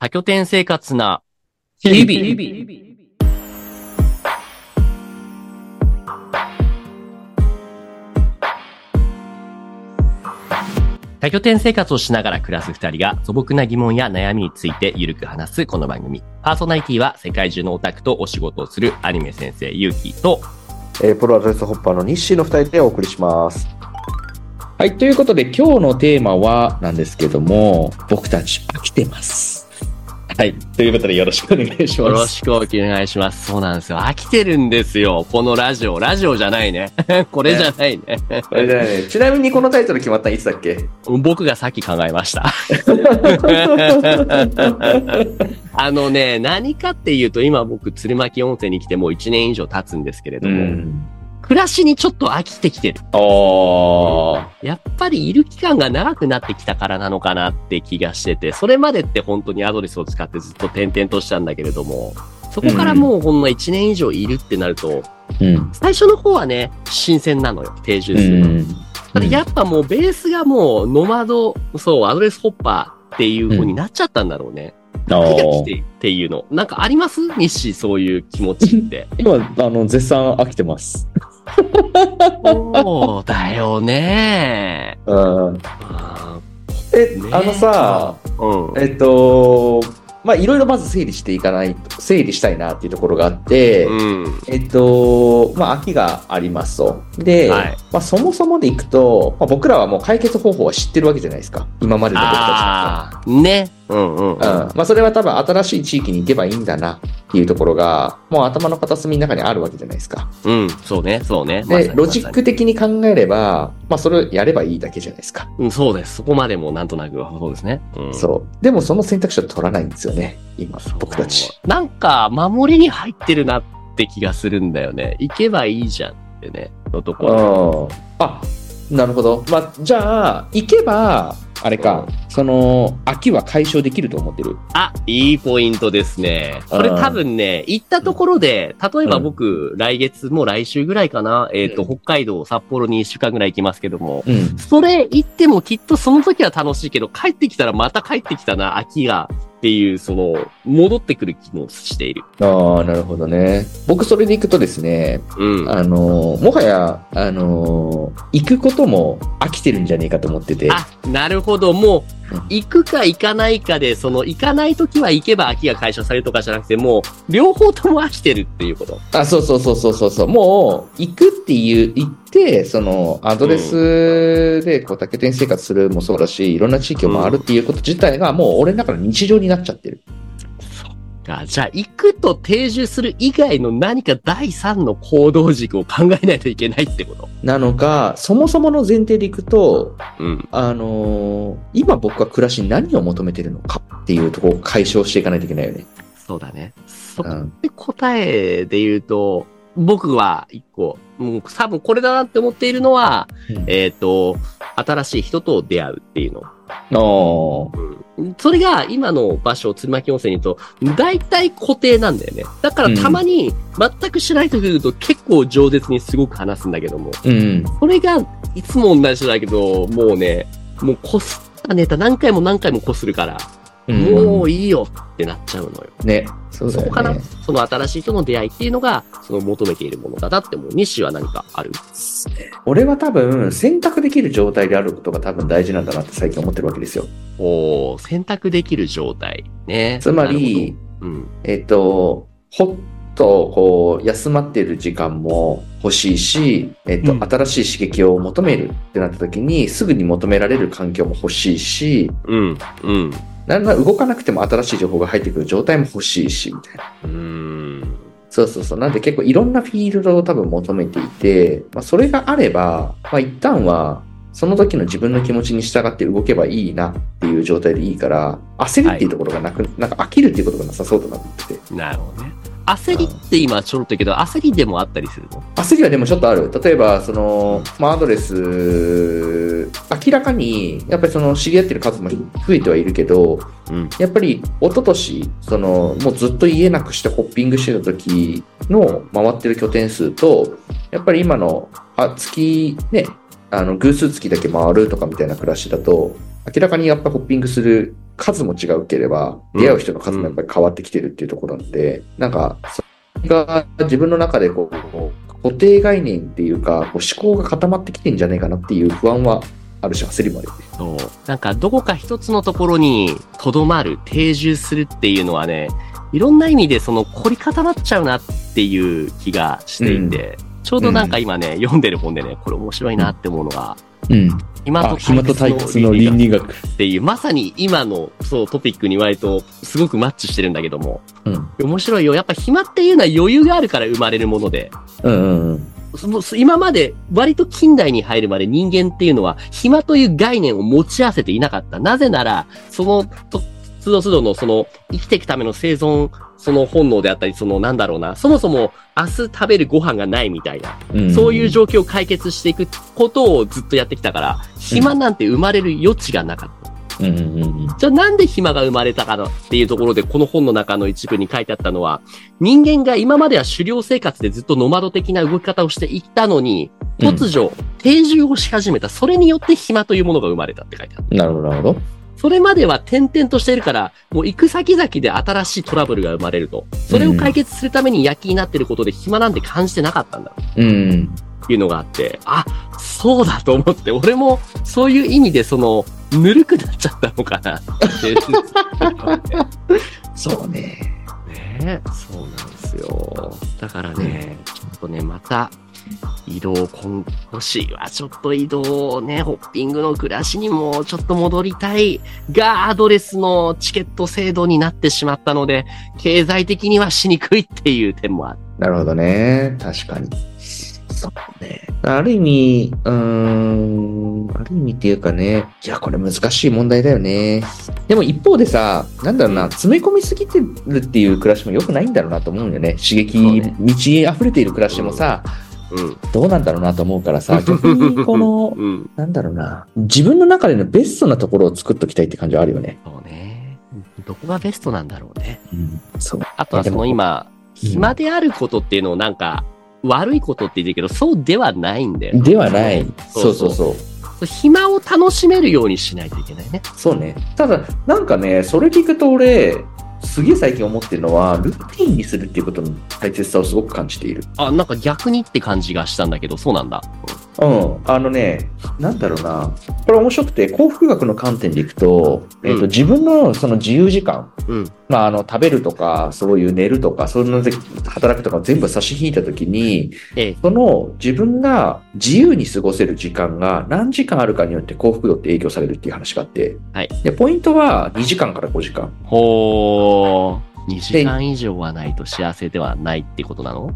多拠点生活な日々。多拠点生活をしながら暮らす二人が素朴な疑問や悩みについてゆるく話すこの番組。パーソナリティは世界中のオタクとお仕事をするアニメ先生ゆうきと、えープロアドレスホッパーの日誌の二人でお送りします。はい、ということで今日のテーマはなんですけども、僕たち飽きてます。はい、ということでよろしくお願いしよろます。しくお願いします。そうなんですよ。飽きてるんですよ。このラジオ。ラジオじゃないね。これじゃないね。あれじゃないねちなみにこのタイトル決まったのいつだっけ？僕がさっき考えました。あのね、何かっていうと、今僕、鶴巻温泉に来てもう1年以上経つんですけれども、ん。暮らしにちょっと飽きてきてる。おー。やっぱりいる期間が長くなってきたからなのかなって気がしてて、それまでって本当にアドレスを使ってずっと転々としたんだけれども、そこからもうほんの1年以上いるってなると、うん。最初の方はね、新鮮なのよ、定住うするの。ん。ただやっぱもうベースがもうノマド、そう、アドレスホッパーっていう風になっちゃったんだろうね。あ飽きが来ーてっていうの。なんかあります？日誌そういう気持ちって。今、あの、絶賛飽きてます。そうだよね。うん。あね、えあのさ、ーうん。えっと、まあいろいろまず整理していかないと、整理したいなっていうところがあって、うん。えっと、まあ秋がありますと。で、はいまあそもそもでいくと、まあ、僕らはもう解決方法は知ってるわけじゃないですか。今までの僕たちはね。うんうん。うん。まあ、それは多分新しい地域に行けばいいんだなっていうところが、もう頭の片隅の中にあるわけじゃないですか。うん、そうね、そうね。で、にロジック的に考えれば、まあ、それをやればいいだけじゃないですか。うん、そうです。そこまでもなんとなく、そうですね。うん。そう。でも、その選択肢を取らないんですよね。今、僕たち。なんか、守りに入ってるなって気がするんだよね。行けばいいじゃんってね、のところ。うん。あ、なるほど。まあ、じゃあ、行けば、あれか、その、秋は解消できると思ってる。あ、いいポイントですね。これうん多分ね、行ったところで、例えば僕、来月、もう来週ぐらいかな、えっ、と、うん北海道、札幌に1週間ぐらい行きますけども、うん。それ行ってもきっとその時は楽しいけど、帰ってきたらまた帰ってきたな、秋が、っていう、その、戻ってくる気もしている。ああ、なるほどね。僕、それで行くとですね、うん。あの、もはや、あの、行くことも飽きてるんじゃねえかと思ってて。あ、なるほど。もううん、行くか行かないかで、その、行かない時は行けば秋が解消されるとかじゃなくて、もう、両方とも飽きてるっていうこと。あ、そうそうそうそうそうそう。もう、行くっていう、行って、その、アドレスで、こう、竹店生活するもそうだし、いろんな地域を回るっていうこと自体が、もう俺の中の日常になっちゃってる。かじゃあ、行くと定住する以外の何か第三の行動軸を考えないといけないってこと？なのか、そもそもの前提でいくと、うん。あのー今僕は暮らしに何を求めてるのかっていうところを解消していかないといけないよね。そうだね。そこうん。で答えで言うと、僕は一個、もう多分これだなって思っているのは、うんえっ、と、新しい人と出会うっていうの。おーうんそれが今の場所、鶴巻温泉にと、大体固定なんだよね。だからたまに全く知らない人がいると結構饒舌にすごく話すんだけども、うん。それがいつも同じだけど、もうね、もうこすったネタ何回も何回もこするから、もういいよってなっちゃうのよ。ね。そうだよそこかなね。その新しい人の出会いっていうのが、その求めているものだなって思う。西は何かある俺は多分、選択できる状態であることが多分大事なんだなって最近思ってるわけですよ。おー選択できる状態。ね。つまなり、うん。えっと、ほっと、こう、休まっている時間も欲しいし、えっと、うん新しい刺激を求めるってなった時に、すぐに求められる環境も欲しいし、うん。うん。なんなら動かなくても新しい情報が入ってくる状態も欲しいし、みたいな。うーん。そうそうそう。なんで結構いろんなフィールドを多分求めていて、まあ、それがあれば、まあ、一旦は、その時の自分の気持ちに従って動けばいいなっていう状態でいいから、焦るっていうところがなく、なんか飽きるっていうことがなさそうだなってて。なるほどね。焦りって今ちょろっとけど、焦りでもあったりするの？焦りはでもちょっとある。例えば、その、まあ、アドレス、明らかに、やっぱりその、知り合ってる数も増えてはいるけど、うん。やっぱり、一昨年その、もうずっと家なくしてホッピングしてた時の回ってる拠点数と、やっぱり今の、あ、月、ね、あの、偶数月だけ回るとかみたいな暮らしだと、明らかにやっぱホッピングする数も違うければ、うん出会う人の数もやっぱり変わってきてるっていうところなんで、なんか、それが自分の中でこう、固定概念っていうか、こう思考が固まってきてんじゃないかなっていう不安はあるし、焦りもある。そう。なんか、どこか一つのところにとどまる、定住するっていうのはね、いろんな意味でその凝り固まっちゃうなっていう気がしていて、ちょうどなんか今ね、読んでる本でね、これ面白いなって思うのが、うん。暇とあ、暇と退退屈の倫理学。っていう、まさに今のそうトピックに割とすごくマッチしてるんだけども、うん。面白いよ。やっぱ暇っていうのは余裕があるから生まれるもので、うんうんうん。今まで割と近代に入るまで人間っていうのは暇という概念を持ち合わせていなかった。なぜなら、そのと、都度都度のその生きていくための生存、その本能であったり、そのなんだろうな、そもそも明日食べるご飯がないみたいな、うんそういう状況を解決していくことをずっとやってきたから、暇なんて生まれる余地がなかった。うんうんうんじゃあなんで暇が生まれたかなっていうところで、この本の中の一部に書いてあったのは、人間が今までは狩猟生活でずっとノマド的な動き方をしていったのに、うん突如、定住をし始めた。それによって暇というものが生まれたって書いてある。なるほど、なるほど。それまでは点々としているから、もう行く先々で新しいトラブルが生まれると。それを解決するために躍起になっていることで暇なんて感じてなかったんだ。うん。っていうのがあって、あ、そうだと思って、俺もそういう意味でその、ぬるくなっちゃったのかな。そうね。ねそうなんですよ。だからね、ちょっとね、また、移動、今年はちょっと移動ね、ホッピングの暮らしにもちょっと戻りたいが、アドレスのチケット制度になってしまったので、経済的にはしにくいっていう点もある。なるほどね。確かに。そうね。ある意味、うーん、ある意味っていうかね、いや、これ難しい問題だよね。でも一方でさ、なんだろうな、詰め込みすぎてるっていう暮らしも良くないんだろうなと思うんよね。刺激満ち溢れている暮らしもさ、うん。どうなんだろうなと思うからさ、逆にこの、うん。なんだろうな、自分の中でのベストなところを作っときたいって感じはあるよね。そうね。どこがベストなんだろうね。うん、そう。あとはその今、うん暇であることっていうのをなんか、悪いことって言ってるけど、そうではないんだよね。ではない。そううそううそう。暇を楽しめるようにしないといけないね。そうね。ただ、なんかね、それ聞くと俺、すげえ最近思ってるのは、ルーティンにするっていうことの大切さをすごく感じている。あ、なんか逆にって感じがしたんだけど、そうなんだ。うん。あのね、なんだろうな。これ面白くて、幸福学の観点でいくと、えっ、と、うん自分のその自由時間、うん。まあ、あの、食べるとか、そういう寝るとか、そういうので働くとかを全部差し引いたときに、ええ。その自分が自由に過ごせる時間が何時間あるかによって幸福度って影響されるっていう話があって、はいで、ポイントは2時間から5時間。ほー。2時間以上はないと幸せではないってことなの？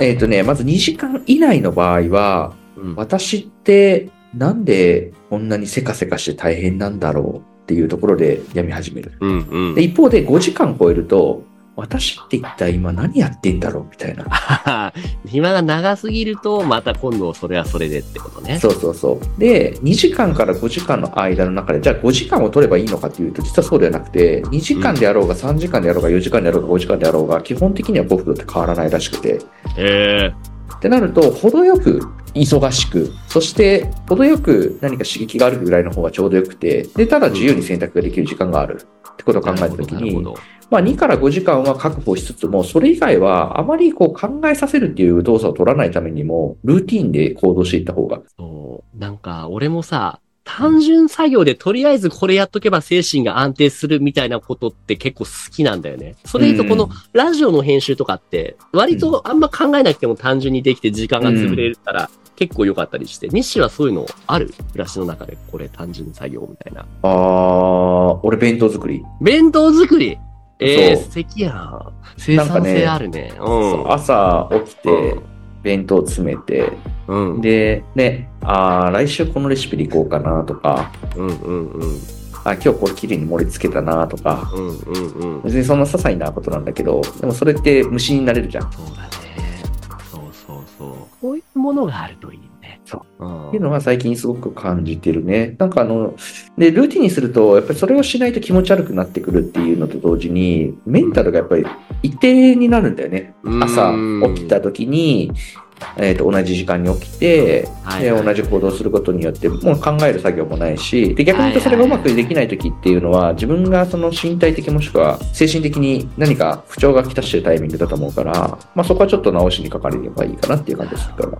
えっ、とね、まず2時間以内の場合は、うん。私ってなんでこんなにせかせかして大変なんだろうっていうところで病み始める。うんうんで、。一方で5時間超えると、私って一体今何やってんだろうみたいな。暇が長すぎると、また今度それはそれでってことね。そうそうそう。で、2時間から5時間の間の中で、じゃあ5時間を取ればいいのかっていうと、実はそうではなくて、2時間であろうが3時間であろうが4時間であろうが5時間であろうが、基本的には幸福度って変わらないらしくて。えってなると、程よく忙しく、そして程よく何か刺激があるぐらいの方がちょうどよくて、で、ただ自由に選択ができる時間があるってことを考えたときに。まあ2から5時間は確保しつつも、それ以外はあまりこう考えさせるっていう動作を取らないためにも、ルーティンで行動していった方が。そう。なんか、俺もさ、単純作業でとりあえずこれやっとけば精神が安定するみたいなことって結構好きなんだよね。それ言うとこのラジオの編集とかって、割とあんま考えなくても単純にできて時間が潰れるから結構良かったりして、西はそういうのある？暮らしの中でこれ単純作業みたいな。あー、俺弁当作り。弁当作り？えー、素敵やん。生産性あるね。そう朝起きてうん、弁当詰めて、うん。うん。で、ね、あー、来週このレシピでいこうかなとか、うんうんうん。あ、今日これ綺麗に盛り付けたなとか、うんうんうん。別にそんな些細なことなんだけど、でもそれって虫になれるじゃん。っそうだね。そうそうそう。こういうものがあるといいね。。そううん。ていうのは最近すごく感じてるね。なんかあの、で、ルーティンにすると、やっぱりそれをしないと気持ち悪くなってくるっていうのと同時に、メンタルがやっぱり一定になるんだよね。朝起きた時に、えー、と同じ時間に起きて、はいで同じ行動することによってもう考える作業もないしで逆に言うとそれがうまくできない時っていうのは自分がその身体的もしくは精神的に何か不調がきたしてるタイミングだと思うから、まあ、そこはちょっと直しにかかればいいかなっていう感じですから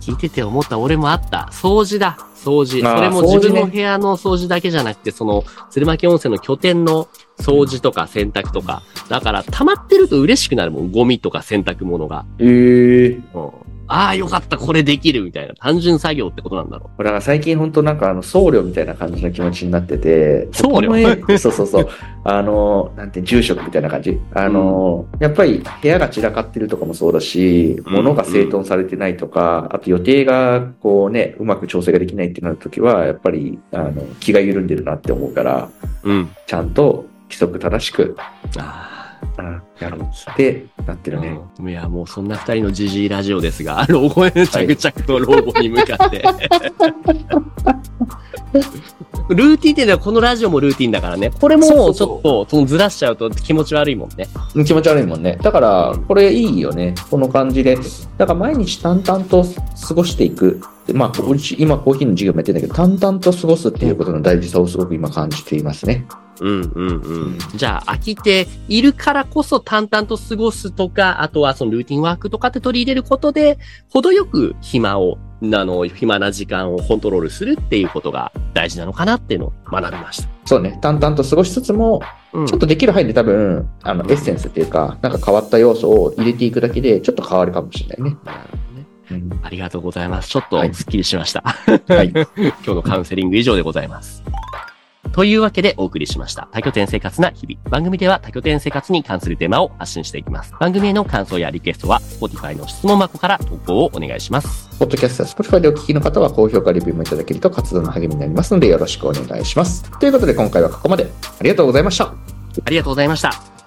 聞いてて思った俺もあった。掃除だ。掃除。それも自分の部屋の掃除だけじゃなくて、その、鶴巻温泉の拠点の掃除とか洗濯とか。だから、溜まってると嬉しくなるもん。ゴミとか洗濯物が。えー、うん。ああ、よかった、これできるみたいな。単純作業ってことなんだろだから最近本当なんかあの僧侶みたいな感じの気持ちになってて、僧侶？そうそうそう。あの、なんて、住職みたいな感じ？あの、やっぱり部屋が散らかってるとかもそうだし、うん物が整頓されてないとか、あと予定がこうね、うまく調整ができないってなるときは、やっぱり、あの、気が緩んでるなって思うから、う。うん。ちゃんと規則正しく、あうん、やろうってなってるね。あ。いや、もうそんな二人のジジイラジオですが、老後へ着々と老後に向かって。ルーティンっていうのはこのラジオもルーティンだからね。これもちょっとそのずらしちゃうと気持ち悪いもんね。気持ち悪いもんね。だから、これいいよね。この感じで。だから毎日淡々と過ごしていく。でまあ、今コーヒーの授業もやってるんだけど、淡々と過ごすっていうことの大事さをすごく今感じていますね。うんうんうん。じゃあ飽きているからこそ淡々と過ごすとか、あとはそのルーティンワークとかって取り入れることで、程よく暇を、あの、暇な時間をコントロールするっていうことが大事なのかなっていうのを学びました。そうね。淡々と過ごしつつも、うんちょっとできる範囲で多分、あの、エッセンスっていうか、なんか変わった要素を入れていくだけで、ちょっと変わるかもしれないね。なるほどねうんありがとうございます。ちょっはいとスッキリしました。はい。今日のカウンセリング以上でございます。というわけでお送りしました。多拠点生活な日々。番組では多拠点生活に関するテーマを発信していきます。番組への感想やリクエストは Spotify の質問箱から投稿をお願いします。ポッドキャストや Spotify でお聞きの方は高評価レビューもいただけると活動の励みになりますのでよろしくお願いします。ということで今回はここまで。ありがとうございました。ありがとうございました。